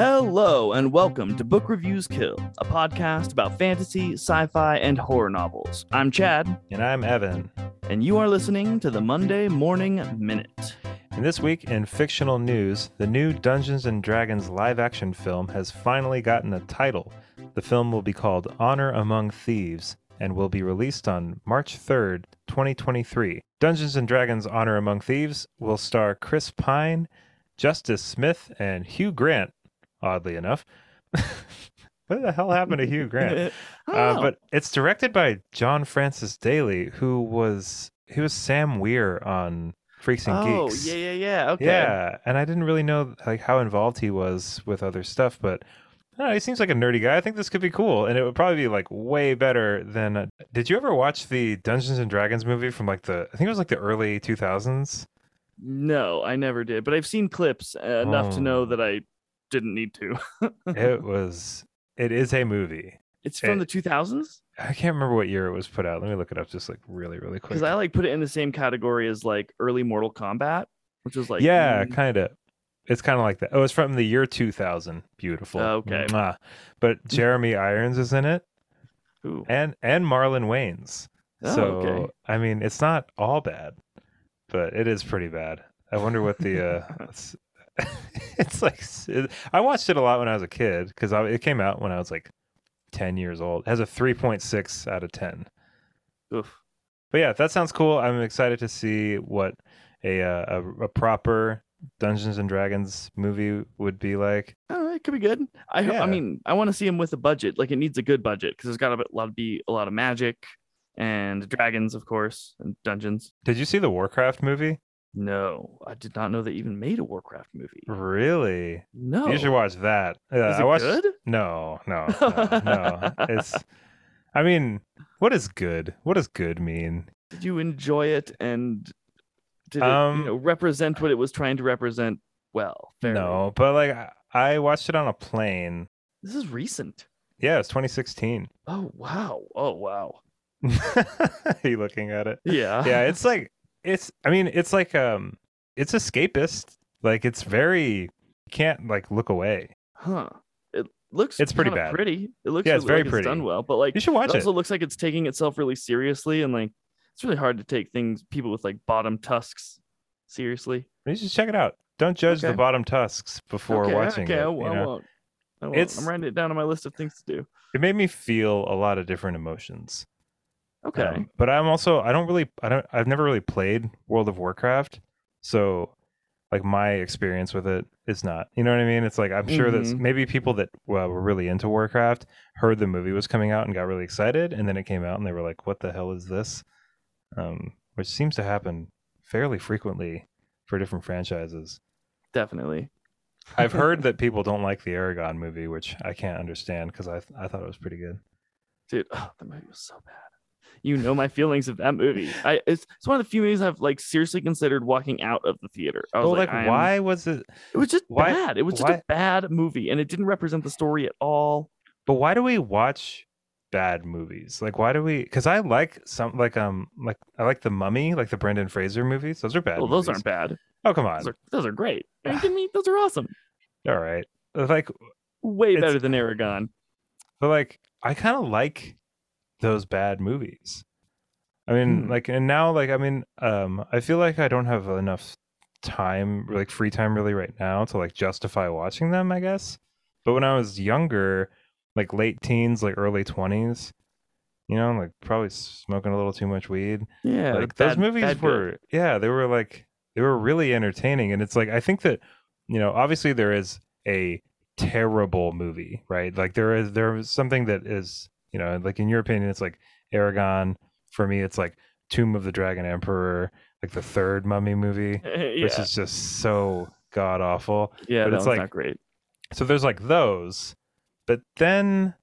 Hello, and welcome to Book Reviews Kill, a podcast about fantasy, sci fi, and horror novels. I'm Chad, And I'm Evan. and you are listening to the Monday Morning Minute. And this week in fictional news, the new Dungeons and Dragons live action film has finally gotten a title. The film will be called Honor Among Thieves and will be released on March 3rd, 2023. Dungeons and Dragons Honor Among Thieves will star Chris Pine, Justice Smith, and Hugh Grant, oddly enough. what the hell happened to Hugh Grant? Uh, but it's directed by John Francis Daly, who was he was Sam Weir on Freaks and oh, Geeks. Oh yeah, yeah, yeah. Okay. Yeah, and I didn't really know like how involved he was with other stuff, but know, he seems like a nerdy guy. I think this could be cool, and it would probably be like way better than. Uh, did you ever watch the Dungeons and Dragons movie from like the? I think it was like the early two thousands. No, I never did, but I've seen clips uh, enough to know Oh. that I didn't need to. It was. It is a movie. it's from Eh, the 2000s? I can't remember what year it was put out. Let me look it up just like really, really quick. Because I like put it in the same category as like early Mortal Kombat, which was like, yeah, mm, kind of. It's kind of like that. Oh, it's from the year 2000. Beautiful. Okay. Mwah. But Jeremy Irons is in it, ooh. and and Marlon Wayans. Oh, so okay. I mean, it's not all bad, but it is pretty bad. I wonder what the. uh it's, like it, I watched it a lot when I was a kid because it came out when I was like 10 years old. It has a 3.6 out of 10. Oof. But yeah, that sounds cool. I'm excited to see what a uh, a, a proper Dungeons and Dragons movie would be like. Oh, it could be good. I Yeah. I mean, I want to see him with a budget. Like it needs a good budget because there's got to be a lot of magic and dragons, of course, and dungeons. Did you see the Warcraft movie? No, I did not know they even made a Warcraft movie. Really? No, You should watch that. Uh, Is I it watched. good? No, no, no, no. It's. I mean, what is good? What does good mean? Did you enjoy it and did it Um, you know, represent what it was trying to represent? Well, fairly? No, but like I- I watched it on a plane. This is recent. Yeah, it's 2016. Oh wow! Oh wow! Are you looking at it? Yeah. yeah it's like it's i mean it's like um it's escapist like it's very you can't like look away Huh. It looks. It's pretty bad. Pretty. It looks. Yeah, it's really very like It's done pretty. well, but like you should watch it it also looks like it's taking itself really seriously and like it's really hard to take things people with like bottom tusks seriously you should check it out don't judge the bottom tusks before okay, watching okay it I, you w- I won't I won't. It's- i'm writing it down on my list of things to do it made me feel a lot of different emotions okay. Um, but i'm also i don't really i don't i've never really played world of warcraft. So like my experience with it is not you know what i mean? It's like i'm sure that Mhm. maybe people that well, were really into warcraft heard the movie was coming out and got really excited and then it came out and they were like what the hell is this? Um, which seems to happen fairly frequently for different franchises. Definitely. I've heard that people don't like the Eragon movie which i can't understand because I, I thought it was pretty good. Dude oh, that movie was so bad you know my feelings of that movie i it's, it's one of the few movies i've like seriously considered walking out of the theater i was but like, like why was it it was just why- bad it was just why- a bad movie and it didn't represent the story at all But why do we watch bad movies? Like, why do we? Because I like some, like, um, like I like the Mummy, like the Brendan Fraser movies. Those are bad. well those movies. aren't bad Oh come on! those are, those are great are you kidding me those are awesome All right, like, way better than Eragon but like, I kind of like those bad movies. I mean, Hmm. like, and now, like, I mean, um, I feel like I don't have enough time, like, free time, really, right now to like justify watching them. I guess. But when I was younger, like late teens, like early twenties, you know, like probably smoking a little too much weed. yeah like bad- those movies bad good. were yeah they were like they were really entertaining and it's like i think that you know obviously there is a terrible movie right like there is there is something that is you know like in your opinion it's like Eragon. For me it's like tomb of the dragon emperor like the third mummy movie yeah, which is just so god awful yeah but it's like- not great. so there's like those but then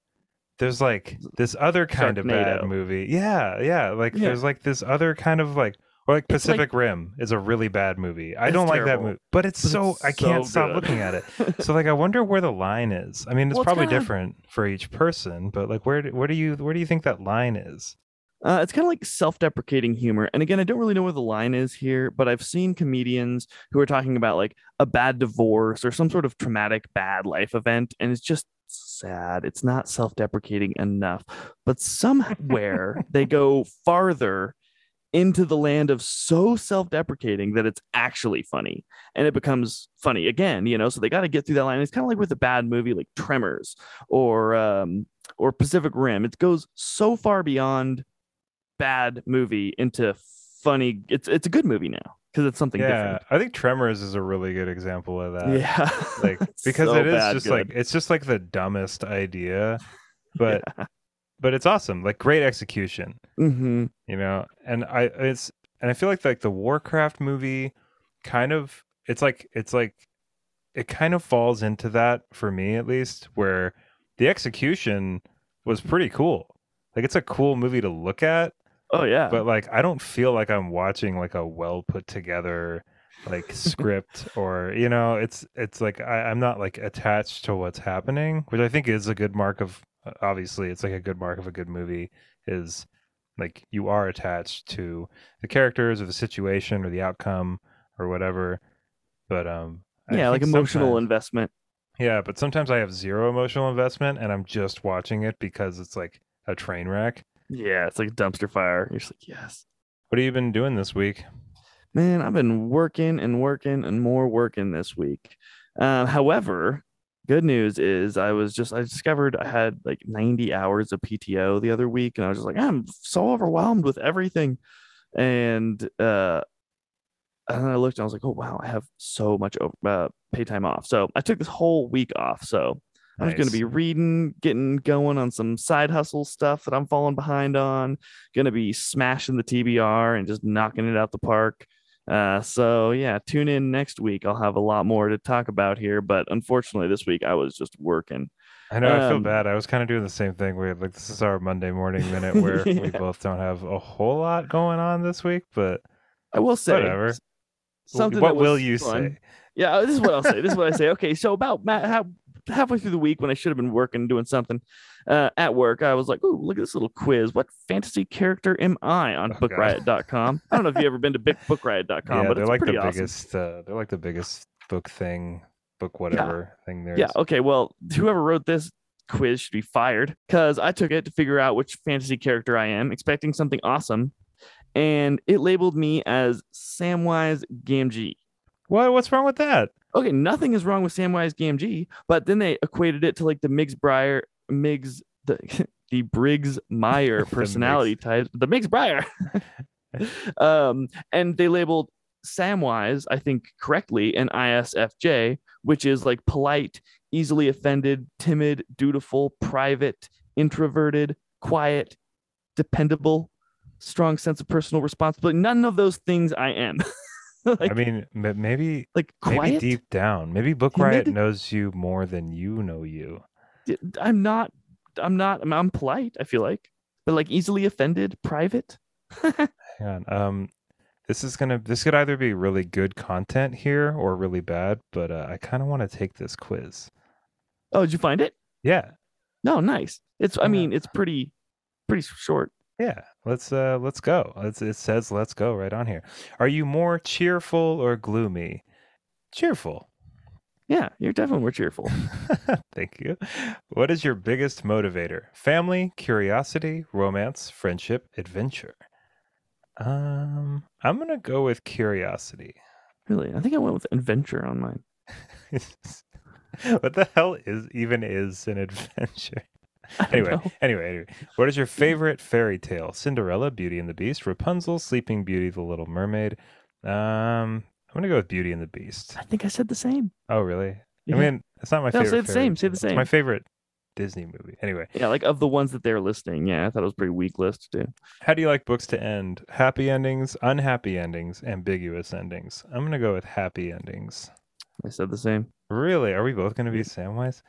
there's like this other kind of bad movie. Yeah yeah like Yeah. there's like this other kind of like or like It's like- pacific rim is a really bad movie. I don't like that movie but it's so it's i can't so stop looking at it. So like i wonder where the line is. I mean it's Well, it's probably kinda- different for each person but like where do, where do you where do you think that line is? Uh, it's kind of like self-deprecating humor, and again, I don't really know where the line is here, but I've seen comedians who are talking about like a bad divorce or some sort of traumatic bad life event, and it's just sad. It's not self-deprecating enough, but somewhere they go farther into the land of so self-deprecating that it's actually funny and it becomes funny again you know so they got to get through that line it's kind of like with a bad movie like tremors or um or pacific rim it goes so far beyond bad movie into funny it's it's a good movie now because it's something yeah, different I think Tremors is a really good example of that. yeah Like because So it is just good. like it's just like the dumbest idea, but Yeah. But it's awesome. Like great execution, Mhm. you know. And I it's and I feel like like the Warcraft movie kind of it's like it's like it kind of falls into that for me at least where the execution was pretty cool. Like it's a cool movie to look at, oh yeah but like I don't feel like I'm watching like a well put together like script or you know it's it's like I, I'm not like attached to what's happening, which I think is a good mark of obviously it's like a good mark of a good movie is like you are attached to the characters or the situation or the outcome or whatever. But um I yeah like emotional investment yeah, but sometimes I have zero emotional investment and I'm just watching it because it's like a train wreck. yeah it's like a dumpster fire you're just like yes What have you been doing this week? Man, I've been working and working and more working this week. Uh, however, good news is I was just I discovered I had like 90 hours of PTO the other week, and I was just like, I'm so overwhelmed with everything. And uh and then I looked and I was like, oh wow, I have so much over, uh, pay time off. So I took this whole week off. So I'm going to be reading, getting going on some side hustle stuff that I'm falling behind on. Going to be smashing the TBR and just knocking it out the park. Uh, so yeah, tune in next week. I'll have a lot more to talk about here, but unfortunately, this week I was just working. I know. I feel Um, bad. I was kind of doing the same thing. Where like this is our Monday morning minute where we both don't have a whole lot going on this week, but I will say Whatever. something. what will you fun. say? Yeah, this is what I'll say. This is what I say. Okay, so about ma- how, halfway through the week when I should have been working doing something uh, at work, I was like, "Ooh, look at this little quiz. What fantasy character am I on Oh, bookriot.com?" I don't know if you've ever been to big- bookriot.com, yeah, but they're it's like the awesome. biggest. Uh, they're like the biggest book thing, book whatever thing there is. Yeah. Okay. Well, whoever wrote this quiz should be fired because I took it to figure out which fantasy character I am, expecting something awesome, and it labeled me as Samwise Gamgee. What? What's wrong with that? Okay, nothing is wrong with Samwise Gamgee, but then they equated it to like the Miggs Breyer, Miggs, the the Briggs Meyer personality type, the Miggs Breyer. um, and they labeled Samwise, I think correctly, an ISFJ, which is like polite, easily offended, timid, dutiful, private, introverted, quiet, dependable, strong sense of personal responsibility. None of those things I am. like, I mean, maybe like maybe deep down, maybe Book Riot knows you more than you know you. I'm not I'm not I'm, I'm polite, I feel like. But like easily offended, private. Hang on. Um, this is gonna. This could either be really good content here or really bad. But uh, I kind of want to take this quiz. Oh, did you find it? Yeah, No, nice. It's I mean, it's pretty pretty short. Yeah. Let's uh, let's go. It's, it says let's go right on here. Are you more cheerful or gloomy? Cheerful. Yeah, you're definitely more cheerful. Thank you. What is your biggest motivator? Family, curiosity, romance, friendship, adventure. Um, I'm gonna go with curiosity. Really. I think I went with adventure on mine. what the hell is even is an adventure? I don't Anyway, anyway, anyway. What is your favorite fairy tale? Cinderella, Beauty and the Beast, Rapunzel, Sleeping Beauty, The Little Mermaid. Um, I'm gonna go with Beauty and the Beast. I think I said the same. Oh, really? Yeah. I mean, it's not my No, say the fairy same, say the same. It's my favorite Disney movie. Anyway, yeah, like of the ones that they're listing. Yeah, I thought it was a pretty weak list too. how do you like books to end? Happy endings, unhappy endings, ambiguous endings. I'm gonna go with happy endings. I said the same. Really? Are we both going to be Samwise?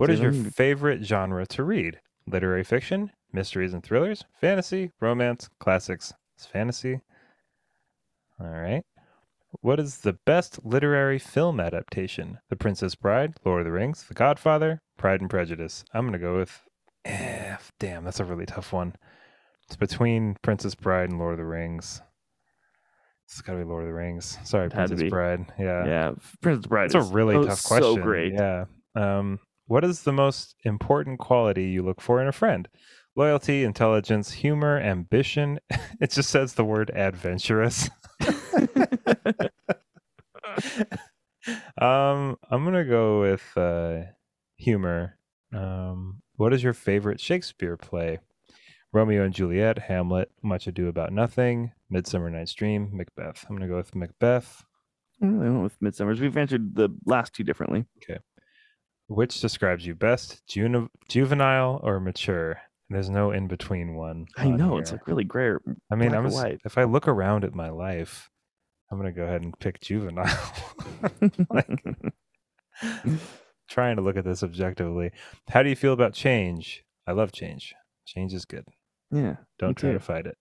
What is your favorite genre to read? Literary fiction, mysteries and thrillers, fantasy, romance, classics. It's fantasy. All right. What is the best literary film adaptation? The Princess Bride, Lord of the Rings, The Godfather, Pride and Prejudice. I'm going to go with. Eh, damn, that's a really tough one. It's between Princess Bride and Lord of the Rings. It's got to be Lord of the Rings. Sorry, It had to Princess. Bride. Yeah. Yeah, Princess Bride. It's a really tough question. So great. Yeah. Um, what is the most important quality you look for in a friend? Loyalty, intelligence, humor, ambition. it just says the word adventurous. um, I'm gonna go with uh, humor. Um, what is your favorite Shakespeare play? Romeo and Juliet, Hamlet, Much Ado About Nothing, Midsummer Night's Dream, Macbeth. I'm gonna go with Macbeth. I really went with Midsummer's. We've answered the last two differently. Which describes you best, juvenile or mature? There's no in between one. I on know it's like really gray. I mean, I'm white. if I look around at my life, I'm gonna go ahead and pick juvenile. like, trying to look at this objectively. How do you feel about change? I love change. Change is good. yeah. Don't try too. to fight it.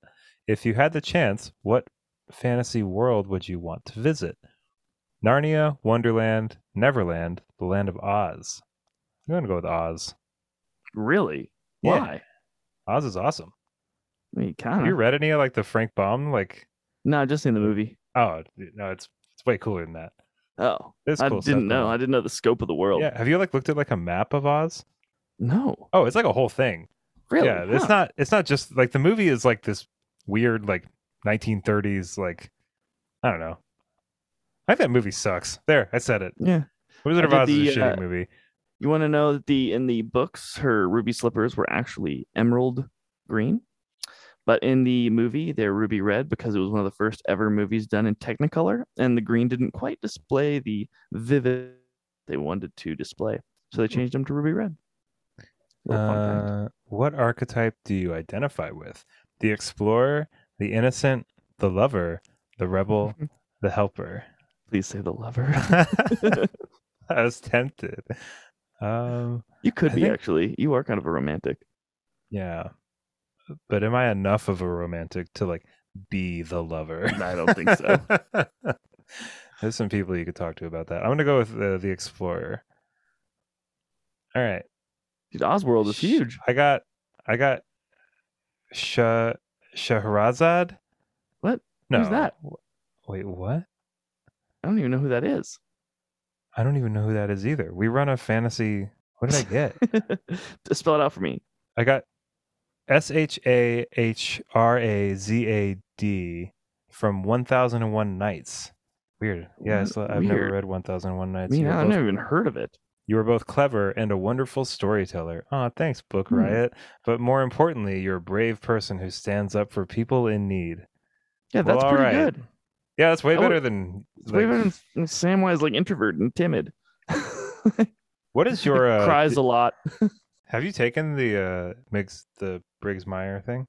If you had the chance, what fantasy world would you want to visit? Narnia, Wonderland, Neverland, the Land of Oz. I'm gonna go with Oz. Really? Yeah. Why? Oz is awesome. I mean, kind Have you read any of like the Frank Baum? Like, No, just in the movie. oh no, it's it's way cooler than that. Oh, I cool didn't know. I didn't know the scope of the world. Yeah, have you like looked at like a map of Oz? No. Oh, it's like a whole thing. Really? Yeah, it's not. It's not just like the movie is like this weird like 1930s like I don't know. I think that movie sucks. There, I said it. Yeah. Wizard of Oz is a the, shitty uh, movie. You want to know that the in the books her ruby slippers were actually emerald green, but in the movie they're ruby red because it was one of the first ever movies done in Technicolor, and the green didn't quite display the vivid they wanted to display, so they changed them to ruby red. Little fun fact. Uh, what archetype do you identify with? The explorer, the innocent, the lover, the rebel, the helper. Please say the lover. I was tempted. Um, you could I be think- actually. You are kind of a romantic. yeah. But am I enough of a romantic to like be the lover? I don't think so. There's some people you could talk to about that. I'm gonna go with uh, the explorer. All right. Dude, Oswald is huge. I got, I got, Shah Shahrazad. What? No. Who's that? Wait, what? I don't even know who that is. I don't even know who that is either. We run a fantasy. What did I get? Spell it out for me. I got S H A H R A Z A D from 1001 Nights. Weird. Yeah, so I've never read 1001 Nights. You I've both- never even heard of it. You were both clever and a wonderful storyteller. Oh, thanks, Book Hmm. Riot. But more importantly, you're a brave person who stands up for people in need. Yeah, that's pretty right. good. Yeah, that's way would- better than. It's way like- better than Samwise like introvert and timid. what is your? Uh, Cries a lot. have you taken the uh, Mix the Briggs Meyer thing?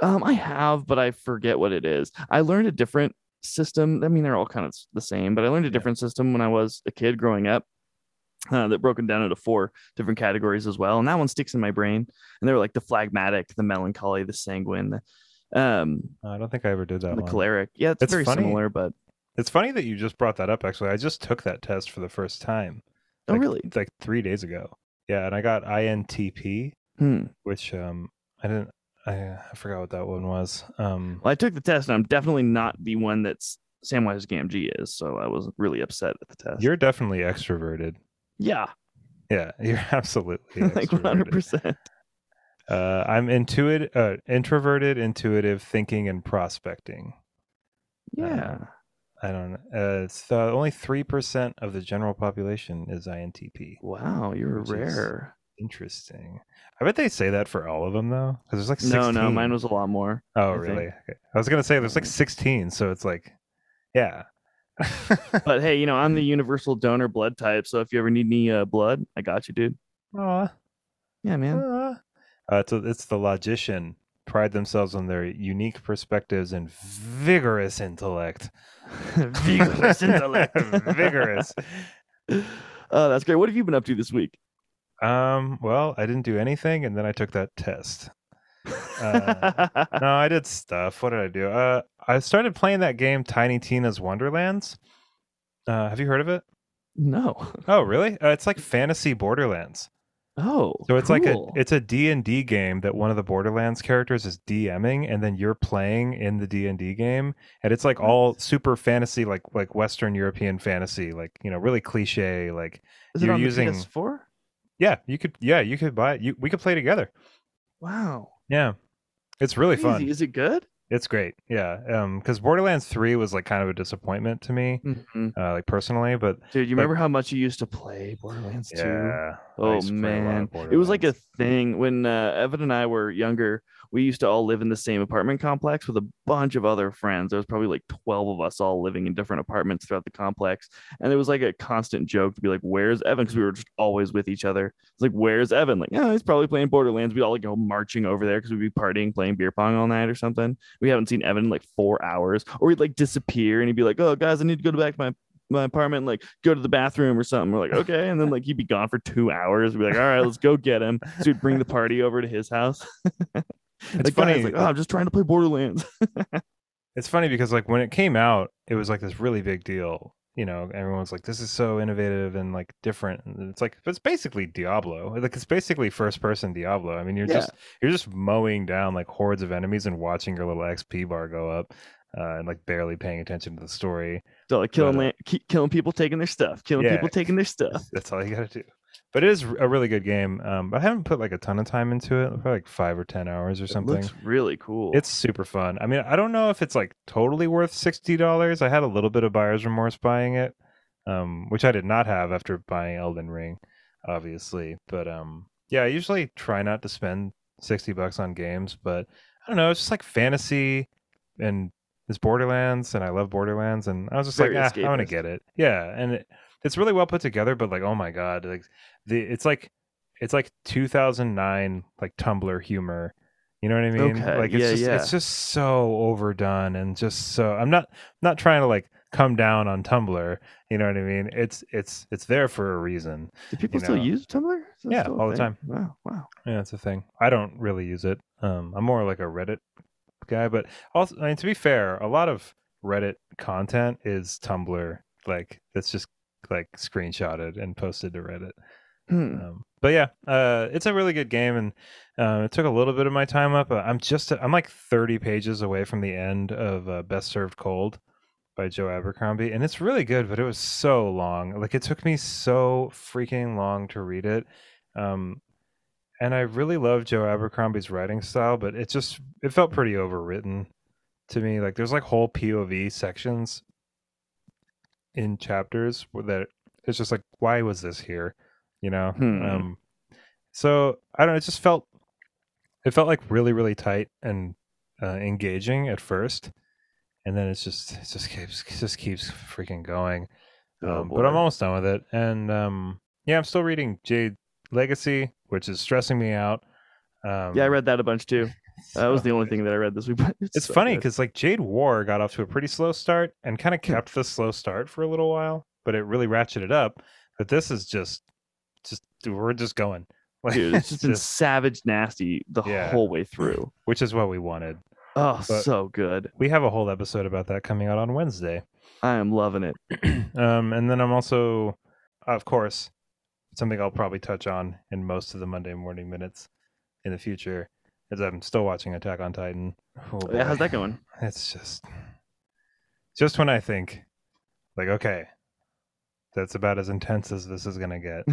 Um, I have, but I forget what it is. I learned a different system. I mean, they're all kind of the same, but I learned a different system when I was a kid growing up. Uh, that broken down into four different categories as well, and that one sticks in my brain. And they were like the phlegmatic, the melancholy, the sanguine, the, um, I don't think I ever did that the one. choleric. Yeah, it's, It's very funny. similar, but It's funny that you just brought that up. Actually, I just took that test for the first time. oh like, really? Like three days ago. Yeah, and I got INTP, Hmm. which um I didn't. I, I forgot what that one was. Um, Well, I took the test, and I'm definitely not the one that's Samwise Gamgee is, so I was really upset at the test. you're definitely extroverted. yeah, Yeah, you're absolutely like 100. extroverted. percent Uh, I'm intuitive, uh, introverted, intuitive, thinking, and prospecting. Yeah. I don't know. Uh, it's uh, only three percent of the general population is INTP. Wow, you're rare. Interesting. I bet they say that for all of them though, because there's like 16. No, no, mine was a lot more. Oh, I really? Okay. I was gonna say there's like Mm. 16, so it's like, yeah. But hey, you know, I'm the universal donor blood type, so if you ever need any uh, blood, I got you, dude. Aw, Yeah, man. aw. Uh, it's, it's the logician. Pride themselves on their unique perspectives and vigorous intellect. Vigorous intellect. Vigorous. Oh, that's great. What have you been up to this week? Um. Well, I didn't do anything, and then I took that test. Uh, no, I did stuff. What did I do? Uh, I started playing that game, Tiny Tina's Wonderlands. Uh, have you heard of it? no. Oh, really? Uh, it's like fantasy Borderlands. Oh, So it's like a it's a D&D game that one of the Borderlands characters is DMing and then you're playing in the D&D game and it's like all super fantasy like like western European fantasy like you know really cliche like Is you're using- the PS4? yeah, you could yeah, you could buy it. You we could play together. Wow. Yeah. It's really Crazy. fun. Is it good? It's great. Yeah. Um cuz Borderlands 3 was like kind of a disappointment to me Mhm. uh like personally, but Dude, you Like- remember how much you used to play Borderlands 2? yeah. Oh used to play a lot of man, it was like a thing when uh, Evan and I were younger. We used to all live in the same apartment complex with a bunch of other friends. There was probably like twelve of us all living in different apartments throughout the complex, and it was like a constant joke to be like, "Where's Evan?" Because we were just always with each other. It's like, "Where's Evan?" Like, "Oh, he's probably playing Borderlands." We'd all like go marching over there because we'd be partying, playing beer pong all night or something. We haven't seen Evan in like four hours, or he'd like disappear and he'd be like, "Oh, guys, I need to go back to my my apartment, like go to the bathroom or something. We're like, okay. And then like he'd be gone for two hours. We'd be like, all right, let's go get him. So we'd bring the party over to his house. It's funny. like, oh, I'm just trying to play Borderlands. It's funny because like when it came out, it was like this really big deal. You know, everyone's like, "This is so innovative and like different." And it's like it's basically Diablo. Like it's basically first person Diablo. I mean, you're Yeah. just you're just mowing down like hordes of enemies and watching your little XP bar go up, uh, and like barely paying attention to the story. So like killing But, uh, killing people taking their stuff, killing Yeah. people taking their stuff. That's all you got to do. But it is a really good game. Um, I haven't put like a ton of time into it, probably like five or ten hours or something. looks really cool. It's super fun. I mean, I don't know if it's like totally worth sixty dollars. I had a little bit of buyer's remorse buying it, um, which I did not have after buying Elden Ring, obviously. But um, yeah, I usually try not to spend sixty bucks on games, but I don't know. It's just like fantasy, and it's Borderlands, and I love Borderlands, and I was just Very like, ah, I want to get it. Yeah, and it, it's really well put together. But like, oh my god, like the it's like it's like 2009 like Tumblr humor. You know what I mean? Okay, Like it's yeah, just yeah. it's just so overdone and just so I'm not not trying to like come down on Tumblr. You know what I mean? It's it's it's there for a reason. Do people you still use Tumblr? Yeah, all the thing? time. Wow, wow. Yeah, it's a thing. I don't really use it. Um, I'm more like a Reddit guy, but also, I mean, to be fair, a lot of Reddit content is Tumblr, like that's just like screenshotted and posted to Reddit. Hmm. Um, but yeah, uh, it's a really good game, and uh, it took a little bit of my time up. I'm just I'm like 30 pages away from the end of uh, Best Served Cold by Joe Abercrombie, and it's really good, but it was so long. Like it took me so freaking long to read it. Um, and I really love Joe Abercrombie's writing style, but it just it felt pretty overwritten to me. Like there's like whole POV sections in chapters that it's just like why was this here, you know? Hmm. Um, so I don't know. It just felt it felt like really really tight and uh, engaging at first, and then it's just it just keeps it just keeps freaking going. Oh, Um, but I'm almost done with it, and um, yeah, I'm still reading Jade Legacy, which is stressing me out. Um, Yeah, I read that a bunch too. That was the only thing that I read this week. It's, It's so funny because like Jade War got off to a pretty slow start and kind of kept the slow start for a little while, but it really ratcheted up. But this is just, just we're just going, Like, dude, it's just been savage nasty the Yeah. whole way through. which is what we wanted. Oh, But- so good. We have a whole episode about that coming out on Wednesday. I am loving it. um, and then I'm also, of course, something I'll probably touch on in most of the Monday morning minutes in the future is I'm still watching Attack on Titan. Oh, Yeah, how's that going? It's just, just when I think, like, okay, that's about as intense as this is gonna get.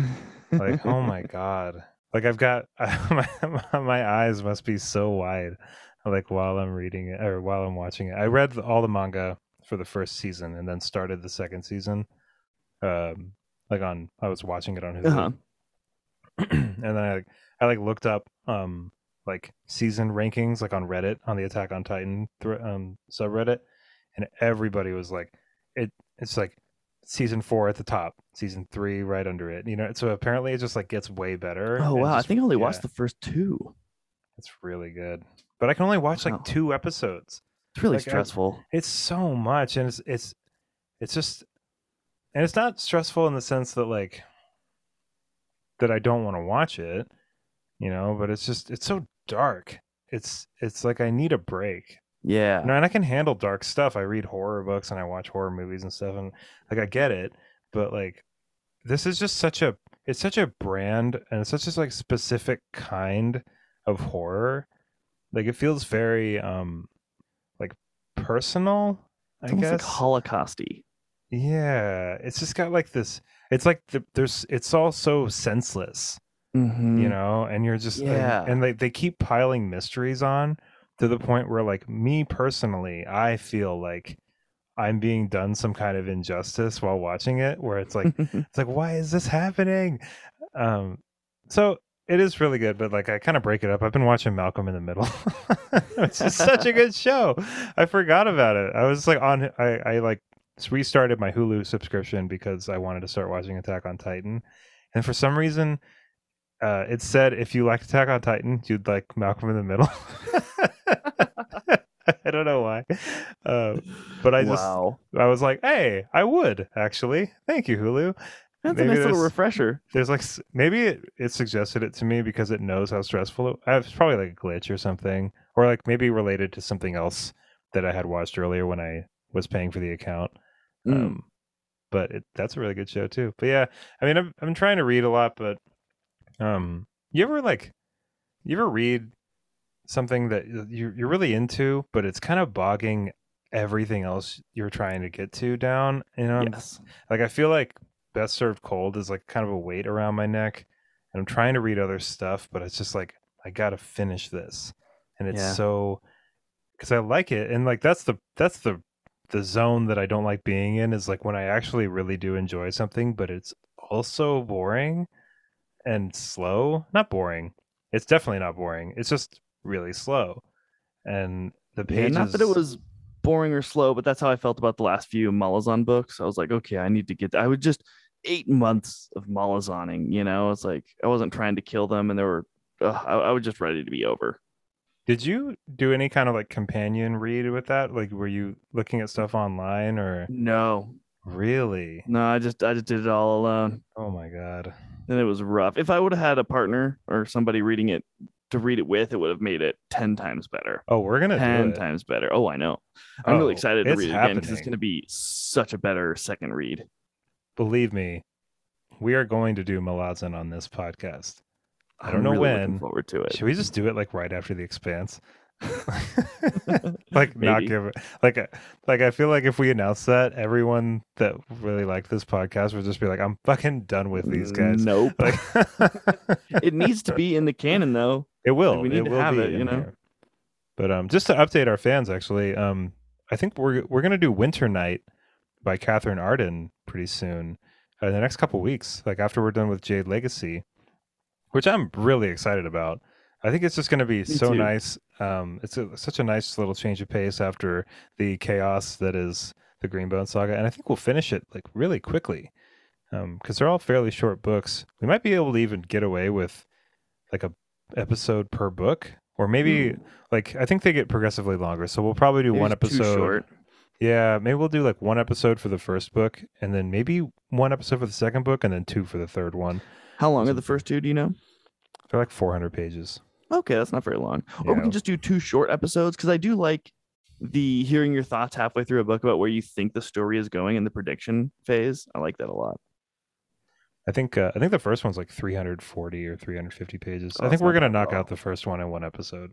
Like, oh my god, like I've got my my eyes must be so wide, like while I'm reading it or while I'm watching it. I read all the manga for the first season and then started the second season. Um, like on, I was watching it on Hulu, Uh-huh. and then I I like looked up um like season rankings like on Reddit on the Attack on Titan thr um subreddit, and everybody was like, it it's like season four at the top, season three right under it. You know, so apparently it just like gets way better. Oh wow, I think I only yeah, watched the first two. It's really good, but I can only watch Wow. like two episodes. It's really Like, I- stressful. It's so much, and it's it's it's just, and it's not stressful in the sense that like that I don't want to watch it, you know. But it's just it's so dark. It's it's like I need a break. Yeah. No, and I can handle dark stuff. I read horror books and I watch horror movies and stuff, and like I get it. But like, this is just such a it's such a brand and it's such a like specific kind of horror. Like it feels very um like personal. I guess. like Holocausty. yeah, it's just got like this. It's like the, there's. It's all so senseless, Mm-hmm. you know. And you're just and- Yeah. And, they they keep piling mysteries on to the point where like me personally, I feel like I'm being done some kind of injustice while watching it. Where it's like it's like why is this happening um so it is really good but like i kind of break it up i've been watching malcolm in the middle it's is such a good show i forgot about it i was like on i i like restarted my hulu subscription because i wanted to start watching attack on titan and for some reason uh it said if you like attack on titan you'd like malcolm in the middle i don't know why uh, but i just wow. I was like, "Hey, I would actually. Thank you, Hulu." That's maybe a nice little refresher. There's like maybe it, it suggested it to me because it knows how stressful it. uh, It's probably like a glitch or something, or like maybe related to something else that I had watched earlier when I was paying for the account. Mm. Um, but it, that's a really good show too. But yeah, I mean, I'm I'm trying to read a lot, but um, you ever like, you ever read something that you you're really into, but it's kind of bogging everything else you're trying to get to down. You know, yes. like I feel like Best Served Cold is like kind of a weight around my neck, and I'm trying to read other stuff, but it's just like I gotta finish this, and it's Yeah. so because I like it, and like that's the that's the the zone that I don't like being in is like when I actually really do enjoy something, but it's also boring and slow. Not boring. It's definitely not boring. It's just really slow, and the Yeah, pages. not that it was boring or slow, but that's how I felt about the last few Malazan books. I was like, okay, I need to get. I would just eight months of Malazaning. You know, it's like I wasn't trying to kill them, and they were. Ugh, I, I was just ready to be over. Did you do any kind of like companion read with that? Like, were you looking at stuff online or No, really? no, I just I just did it all alone, Oh my god. And it was rough. If I would have had a partner or somebody reading it to read it with, it would have made it ten times better. Oh, we're gonna Ten do it. times better. Oh, I know. I'm Oh, really excited to read it again because it's happening. going to be such a better second read. Believe me, we are going to do Malazan on this podcast. I don't I'm know really looking when. Forward to it. Should we just do it like right after the Expanse? like not give it like uh, like I feel like if we announce that, everyone that really liked this podcast would just be like, "I'm fucking done with these guys." Nope. Like, it needs to be in the canon though. It will. we need it to will have be it, you know? there. But um, just to update our fans, actually, um, I think we're we're gonna do Winter Night by Katherine Arden pretty soon, uh, in the next couple weeks. Like after we're done with Jade Legacy, which I'm really excited about. I think it's just gonna be so too. nice. Um, it's a, such a nice little change of pace after the chaos that is the Greenbone Saga, and I think we'll finish it like really quickly. Um, because they're all fairly short books. We might be able to even get away with like a episode per book or maybe Ooh, like i think they get progressively longer so we'll probably do maybe one episode yeah maybe we'll do like one episode for the first book and then maybe one episode for the second book and then two for the third one How long are the first two? Do you know? they're like 400 pages Okay, that's not very long. Or we can just do two short episodes because I do like the hearing your thoughts halfway through a book about where you think the story is going in the prediction phase. I like that a lot. i think uh, i think the first one's like 340 or 350 pages Oh, i think we're gonna knock out the first one in one episode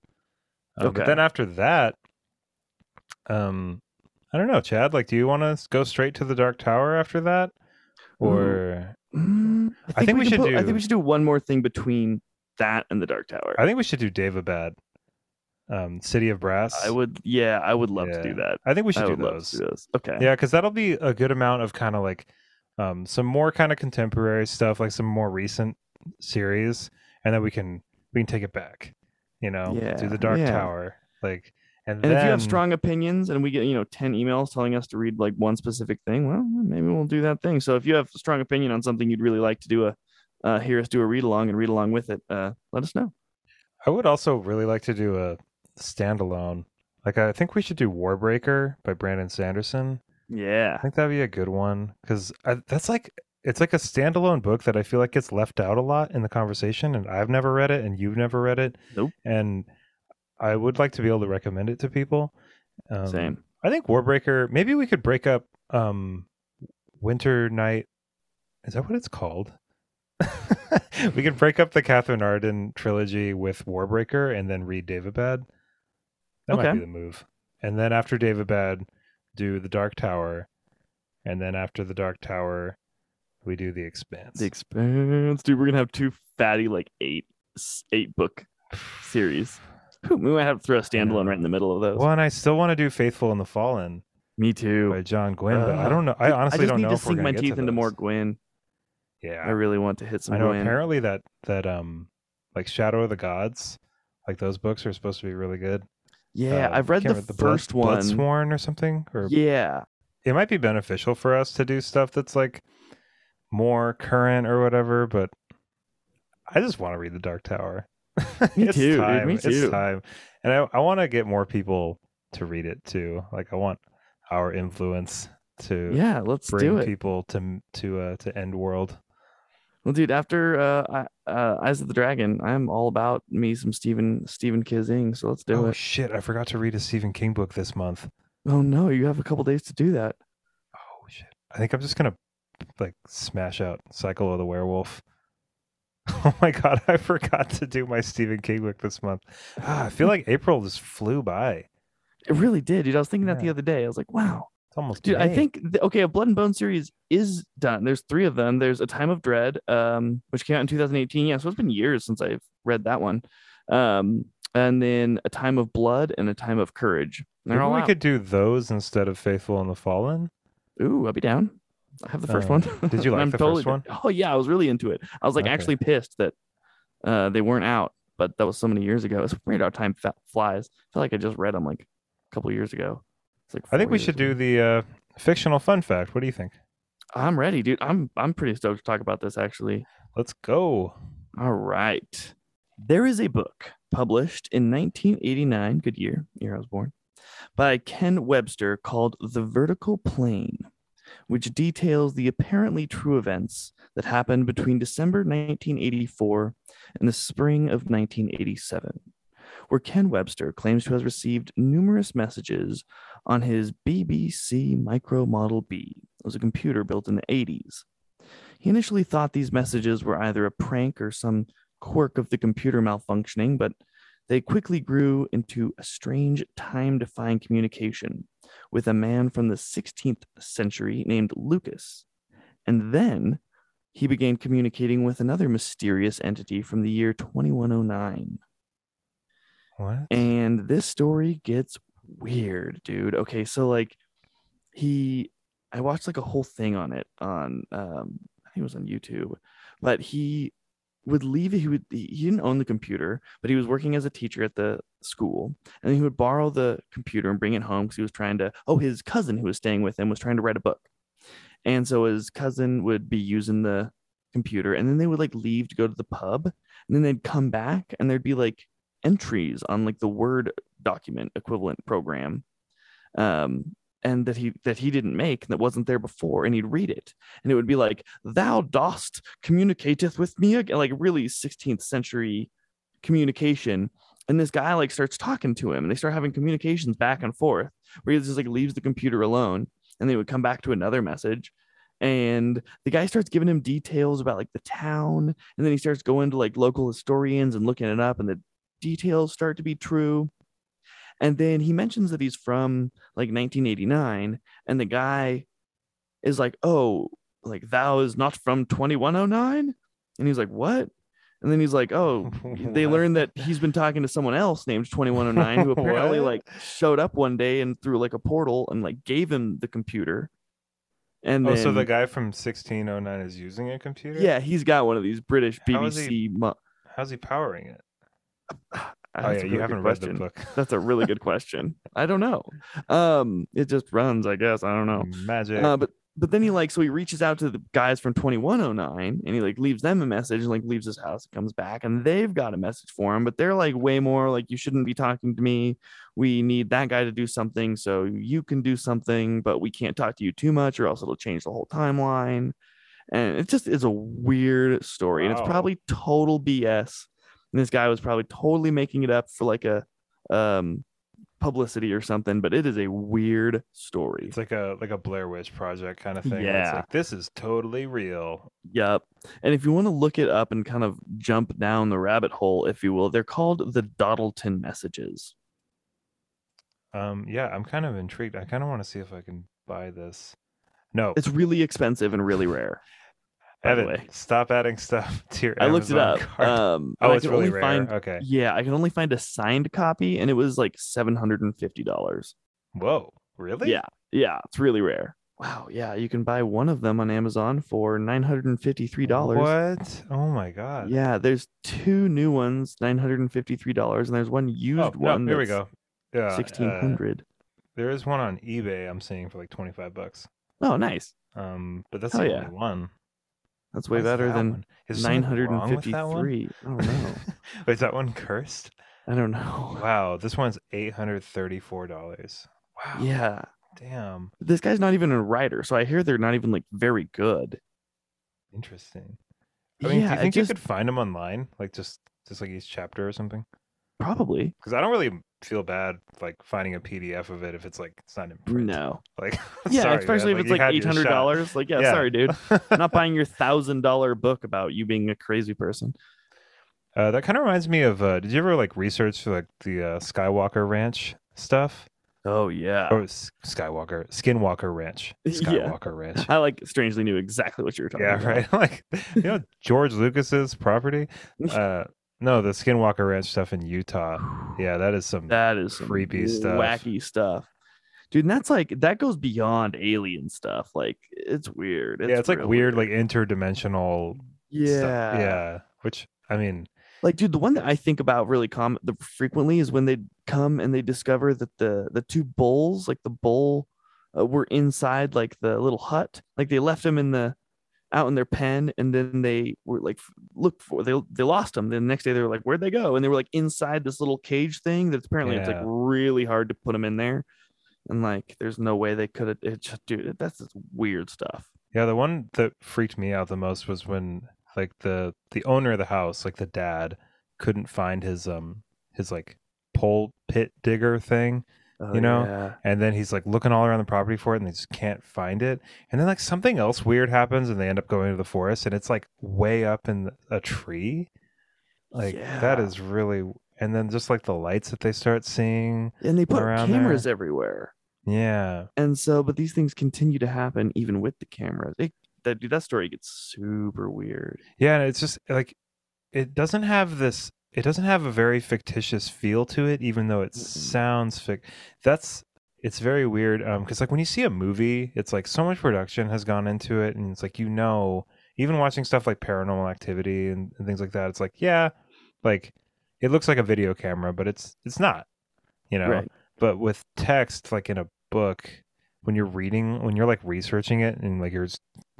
Um, Okay. but then after that um i don't know chad like do you want to go straight to the dark tower after that or Mm, I, think we can should put- I think we should do one more thing between that and the Dark Tower. i think we should do david um city of brass I would, yeah, I would love to do that. I think we should do those. do those. Okay. Yeah, because that'll be a good amount of kind of like um, some more kind of contemporary stuff, like some more recent series, and then we can we can take it back. You know, do the Dark yeah. Tower, like, and, And then if you have strong opinions and we get, you know, 10 emails telling us to read like one specific thing, well, maybe we'll do that thing. So if you have a strong opinion on something you'd really like to do a uh, hear us do a read along and read along with it, uh, let us know. I would also really like to do a standalone. Like, I think we should do Warbreaker by Brandon Sanderson. Yeah. I think that'd be a good one because that's like it's like a standalone book that I feel like gets left out a lot in the conversation, and I've never read it, and you've never read it. Nope. And I would like to be able to recommend it to people. Um, Same. I think Warbreaker. Maybe we could break up um, Winter Night. Is that what it's called? we could break up the Katherine Arden trilogy with Warbreaker and then read Daevabad. That might be the move. And then after Daevabad, do the Dark Tower, and then after the Dark Tower, we do the Expanse. The Expanse, dude. We're gonna have two fatty like eight eight book series. We might have to throw a standalone right in the middle of those. well, and I still want to do Faithful and the Fallen Me too. by John Gwynne, but I Uh, don't know. I honestly just don't need know to if we're sink gonna my teeth to into more those. Yeah, I really want to hit some I know. Apparently that that um like Shadow of the Gods, like those books are supposed to be really good. Yeah, Uh, I've read can't the remember, Blood- first one. Bloodsworn or something, or Yeah, it might be beneficial for us to do stuff that's like more current or whatever, but I just want to read the Dark Tower. Me it's too, dude, time. me It's too. time. And I, I want to get more people to read it too. Like I want our influence to yeah. Let's bring do it. people to to uh, to end world. Well, dude, after uh, I- uh, Eyes of the Dragon, I'm all about me some Stephen Stephen Kizing. So let's do it. oh it. shit! I forgot to read a Stephen King book this month. Oh no, you have a couple days to do that. Oh shit! I think I'm just gonna like smash out Cycle of the Werewolf. Oh my god! I forgot to do my Stephen King book this month. Ah, I feel like April just flew by. It really did, dude. I was thinking that the other day. I was like, wow, It's almost dude. I think th- okay, a Blood and Bone series is done. There's three of them. There's a Time of Dread, um, which came out in 2018. Yeah, so it's been years since I've read that one. Um, and then a Time of Blood and a Time of Courage. Maybe we out. could do those instead of Faithful and the Fallen. Ooh, I'll be down. I have the first Um, one. did you like I'm the totally first down. Oh yeah, I was really into it. I was like Okay. actually pissed that uh, they weren't out, but that was so many years ago. It's weird how time fa- flies. I feel like I just read them like a couple years ago. Like I think we should ago. do the uh, fictional fun fact. What do you think? I'm ready, dude. I'm I'm pretty stoked to talk about this actually. Let's go. All right. There is a book published in 1989, good year, year I was born, by Ken Webster called The Vertical Plane, which details the apparently true events that happened between December 1984 and the spring of 1987, where Ken Webster claims to have received numerous messages on his BBC Micro Model B. It was a computer built in the 80s. He initially thought these messages were either a prank or some quirk of the computer malfunctioning, but they quickly grew into a strange time defying communication with a man from the 16th century named Lucas. And then he began communicating with another mysterious entity from the year 2109. What? And this story gets weird, dude. Okay, so like he I watched like a whole thing on it on um it was on YouTube, but he would leave he would he he didn't own the computer, but he was working as a teacher at the school and he would borrow the computer and bring it home because he was trying to oh his cousin who was staying with him was trying to write a book. And so his cousin would be using the computer and then they would like leave to go to the pub and then they'd come back and there'd be like entries on like the word document equivalent program um and that he that he didn't make and that wasn't there before and he'd read it. And it would be like thou dost communicateth with me again like really 16th century communication. And this guy like starts talking to him and they start having communications back and forth where he just like leaves the computer alone and they would come back to another message. And the guy starts giving him details about like the town and then he starts going to like local historians and looking it up and the details start to be true. And then he mentions that he's from like 1989 and the guy is like oh like thou is not from 2109 and he's like what? And then he's like oh they learned that he's been talking to someone else named 2109 who apparently like showed up one day and through like a portal and like gave him the computer. And Oh, then so the guy from 1609 is using a computer? yeah he's got one of these british How is he- bbc mo- How's he powering it? That's oh yeah, you haven't read the question. book. That's a really good question. I don't know. Um, it just runs, I guess. I don't know. Magic. Uh, but but then he like so he reaches out to the guys from 2109 and he like leaves them a message and like leaves his house and comes back and they've got a message for him, but they're like way more like you shouldn't be talking to me. We need that guy to do something so you can do something, but we can't talk to you too much or else it'll change the whole timeline. And it just is a weird story and it's probably total BS. And this guy was probably totally making it up for like a um publicity or something, but it is a weird story. It's like a like a Blair Witch project kind of thing. Yeah. like this is totally real. Yep. And if you want to look it up and kind of jump down the rabbit hole, if you will, they're called the Dodleston messages. Um, yeah, I'm kind of intrigued. I kind of want to see if I can buy this. No, It's really expensive and really rare. Evan, stop adding stuff to your I looked it up. Um, oh, it's really only rare. Find, okay. yeah, I can only find a signed copy, and it was like seven hundred and fifty dollars. Whoa, really? Yeah, yeah, it's really rare. Wow, yeah, you can buy one of them on Amazon for nine hundred and fifty-three dollars. What? Oh my god. Yeah, there's two new ones, nine hundred and fifty-three dollars, and there's one used Oh, no, one. here we go. Yeah. Sixteen uh, hundred. there is one on eBay I'm seeing for like 25 bucks. oh, nice. Um, but that's Hell the yeah. only one. That's way better that than one? Is there nine something wrong with that one? fifty-three. I don't know. Wait, is that one cursed? I don't know. Wow, this one's eight hundred thirty-four dollars. Wow. Yeah, Damn. this guy's not even a writer, so I hear they're not even like very good. Interesting. I mean, yeah, do you it think just you could find them online, like just just like each chapter or something? probably Because I don't really feel bad like finding a PDF of it if it's like it's not in print. no. Like, Yeah, sorry, man, especially if it's like eight hundred dollars. Like, yeah, Yeah. sorry, dude. I'm not buying your thousand dollar book about you being a crazy person. Uh, that kind of reminds me of. Uh, did you ever like research like the uh, Skywalker Ranch stuff? Oh yeah. Or Skywalker, Skinwalker Ranch, Yeah. Skywalker Ranch. I like strangely knew exactly what you were talking Yeah, about. right. like you know George Lucas's property. Uh, no, the Skinwalker Ranch stuff in Utah. Yeah, that is some. That is some Creepy stuff. wacky stuff. Dude, and that's like that goes beyond alien stuff. Like it's weird. yeah, it's like real weird, like interdimensional. yeah, stuff. yeah. Which I mean, Like, dude, the one that I think about really com- the frequently is when they come and they discover that the the two bulls, like the bull, uh, were inside like the little hut. Like they left them in the out in their pen, and then they were like looked for they they lost them. Then the next day they were like, where'd they go? And they were like inside this little cage thing that's apparently it's like really hard to put them in there. And like, there's no way they could have. It just, dude, that's just weird stuff. yeah, the one that freaked me out the most was when like the the owner of the house, like the dad, couldn't find his um his like pole pit digger thing. Oh, You know? yeah. and then he's like looking all around the property for it and they just can't find it and then like something else weird happens and they end up going to the forest and it's like way up in a tree like that Yeah. is really and then just like the lights that they start seeing and they put cameras everywhere. yeah and so but these things continue to happen even with the cameras it, that dude that story gets super weird yeah and it's just like it doesn't have this it doesn't have a very fictitious feel to it even though it sounds fic that's it's very weird um because like when you see a movie it's like so much production has gone into it and it's like you know even watching stuff like paranormal activity and, and things like that it's like yeah like it looks like a video camera but it's it's not you know? Right. But with text like in a book when you're reading when you're like researching it and like you're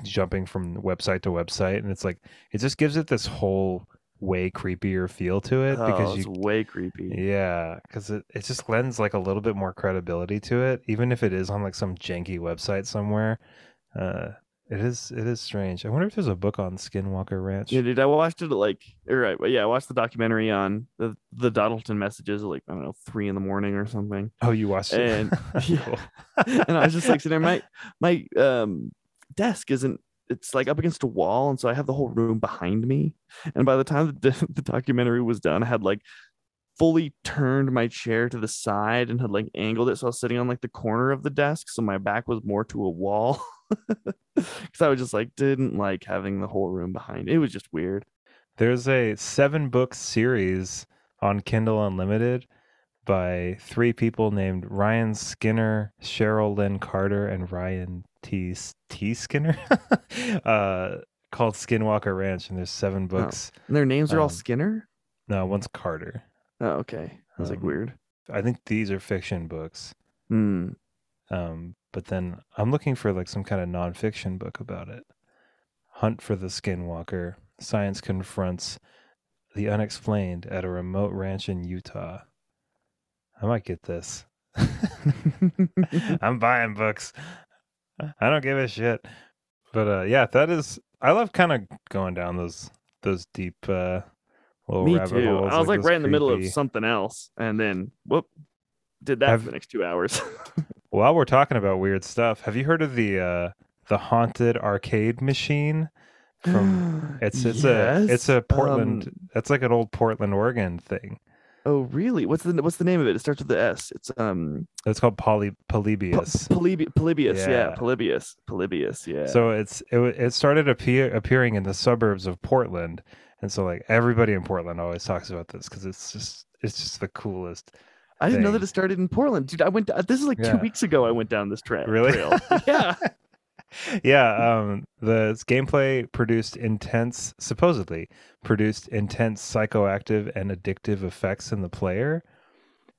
jumping from website to website and it's like it just gives it this whole way creepier feel to it oh, because it's you way creepy. Yeah because it, it just lends like a little bit more credibility to it even if it is on like some janky website somewhere. Uh it is it is strange. I wonder if there's a book on skinwalker ranch. Yeah dude i watched it at like all right but yeah i watched the documentary on the the Dodleston messages at like i don't know three in the morning or something. Oh you watched it? And- yeah. And i was just like sitting there my my um desk isn't it's like up against a wall and so i have the whole room behind me. And by the time the, the documentary was done i had like fully turned my chair to the side and had like angled it so i was sitting on like the corner of the desk so my back was more to a wall. Because i was just like didn't like having the whole room behind. It was just weird. There's a seven book series on Kindle Unlimited by three people named Ryan Skinner, Cheryl Lynn Carter, and Ryan T. T. Skinner, uh, called Skinwalker Ranch. And there's seven books. and their names are all Um, skinner No, one's Carter. oh okay That's was like Um, weird I think these are fiction books. hmm Um, but then I'm looking for like some kind of nonfiction book about it. Hunt for the Skinwalker. Science confronts the unexplained at a remote ranch in Utah. I might get this. I'm buying books. I don't give a shit. But uh yeah, that is I love kind of going down those those deep uh little me rabbit too holes. i was like those right in the middle of something else and then whoop Did that Have- for the next two hours. While we're talking about weird stuff, have you heard of the uh, the haunted arcade machine? From it's it's a it's a Portland. um, that's like an old Portland, Oregon thing. Oh, really? What's the what's the name of it? It starts with the S. It's um It's called Poly Polybius. Polybi- Polybius. Yeah. Yeah. Polybius. Polybius. Yeah. So it's it, it started appear, appearing in the suburbs of Portland, and so like everybody in Portland always talks about this because it's just it's just the coolest. I didn't know that it started in Portland, dude. I went. This is like Yeah. two weeks ago. I went down this tra- Really? trail. yeah. yeah, um, the gameplay produced intense, supposedly produced intense psychoactive and addictive effects in the player.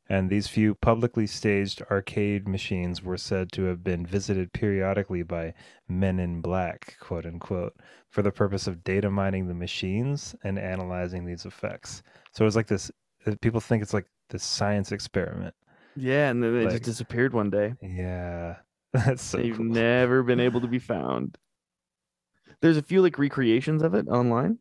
And these few publicly staged arcade machines were said to have been visited periodically by men in black, quote unquote, for the purpose of data mining the machines and analyzing these effects. So it was like this, uh, people think it's like this science experiment. Yeah, and then they Like- just disappeared one day. Yeah. That's so They've cool. never been able to be found. There's a few like recreations of it online,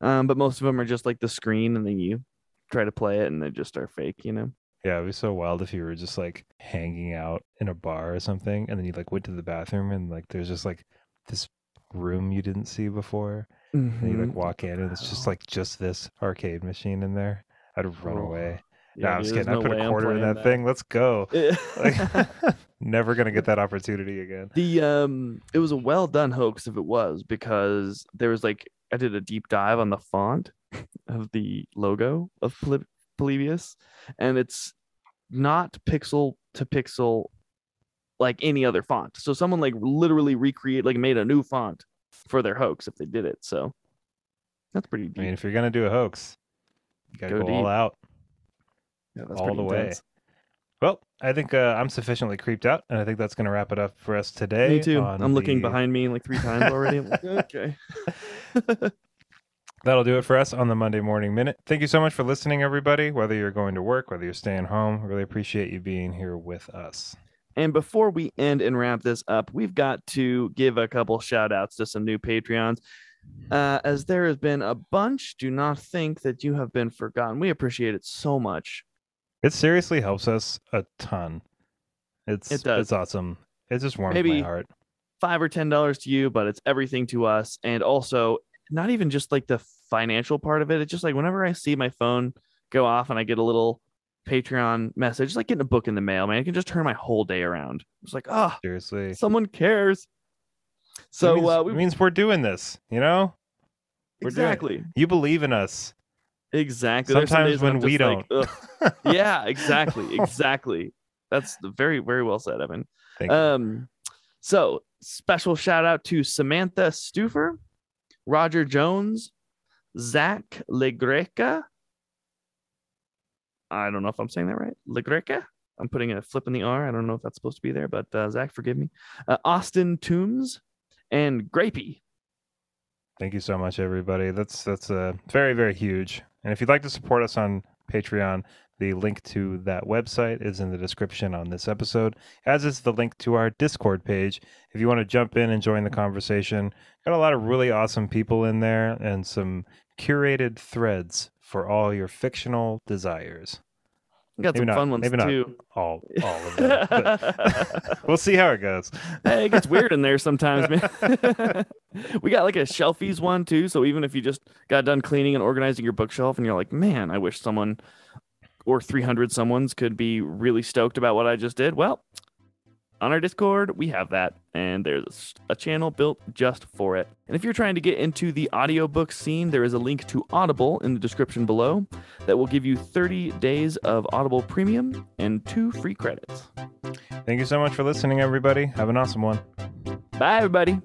um, but most of them are just like the screen, and then you try to play it, and they just are fake. You know. Yeah, it'd be so wild if you were just like hanging out in a bar or something, and then you like went to the bathroom and like there's just like this room you didn't see before, and you like walk in and it's just like just this arcade machine in there. I'd run Oh, away. Yeah, just dude, there's kidding. I put a quarter in playing that, thing. Let's go. Like, never gonna get that opportunity again. the um it was a well done hoax if it was because there was like i did a deep dive on the font of the logo of Poly- polybius and it's not pixel to pixel like any other font so someone like literally recreate like made a new font for their hoax if they did it so that's pretty deep I mean, if you're gonna do a hoax, you gotta Go go, all out. yeah, that's all the way. intense. Well, I think uh, I'm sufficiently creeped out, and I think that's gonna wrap it up for us today. me too i'm looking behind me like three times already like, okay That'll do it for us on the Monday Morning Minute. Thank you so much for listening, everybody. Whether you're going to work, whether you're staying home, really appreciate you being here with us. And before we end and wrap this up, we've got to give a couple shout outs to some new Patreons. Uh, as there has been a bunch, do not think that you have been forgotten. We appreciate it so much. It seriously helps us a ton. It's It does. it's awesome. It just warms Maybe- my heart. Five or ten dollars to you, but it's everything to us. And also, not even just like the financial part of it. It's just like whenever I see my phone go off and I get a little Patreon message, it's like getting a book in the mail, man. It can just turn my whole day around. It's like, oh, Seriously. someone cares. It So means, uh, it we means we're doing this, you know? we're doing exactly. You believe in us. Exactly. There's some Sometimes when I'm we just like, yeah, exactly, exactly. That's very, very well said, Evan. Thank you. Um, so special shout out to Samantha Stufer, Roger Jones, Zach Legreca. I don't know if I'm saying that right. Legreca. I'm putting a flip in the R. I don't know if that's supposed to be there, but uh, Zach, forgive me. Uh, Austin Toombs and Grapey. Thank you so much, everybody. That's that's uh, very very huge. And if you'd like to support us on Patreon, the link to that website is in the description on this episode, as is the link to our Discord page. If you want to jump in and join the conversation, got a lot of really awesome people in there and some curated threads for all your fictional desires. We got Maybe some not- fun ones maybe not too. All all of them. we'll see how it goes. hey, it gets weird in there sometimes, man. we got like a shelfies one too. So even if you just got done cleaning and organizing your bookshelf and you're like, man, I wish someone or 300 someone's could be really stoked about what I just did. Well, on our Discord, we have that. And there's a channel built just for it. And if you're trying to get into the audiobook scene, there is a link to Audible in the description below that will give you 30 days of Audible Premium and two free credits. Thank you so much for listening, everybody. Have an awesome one. Bye, everybody.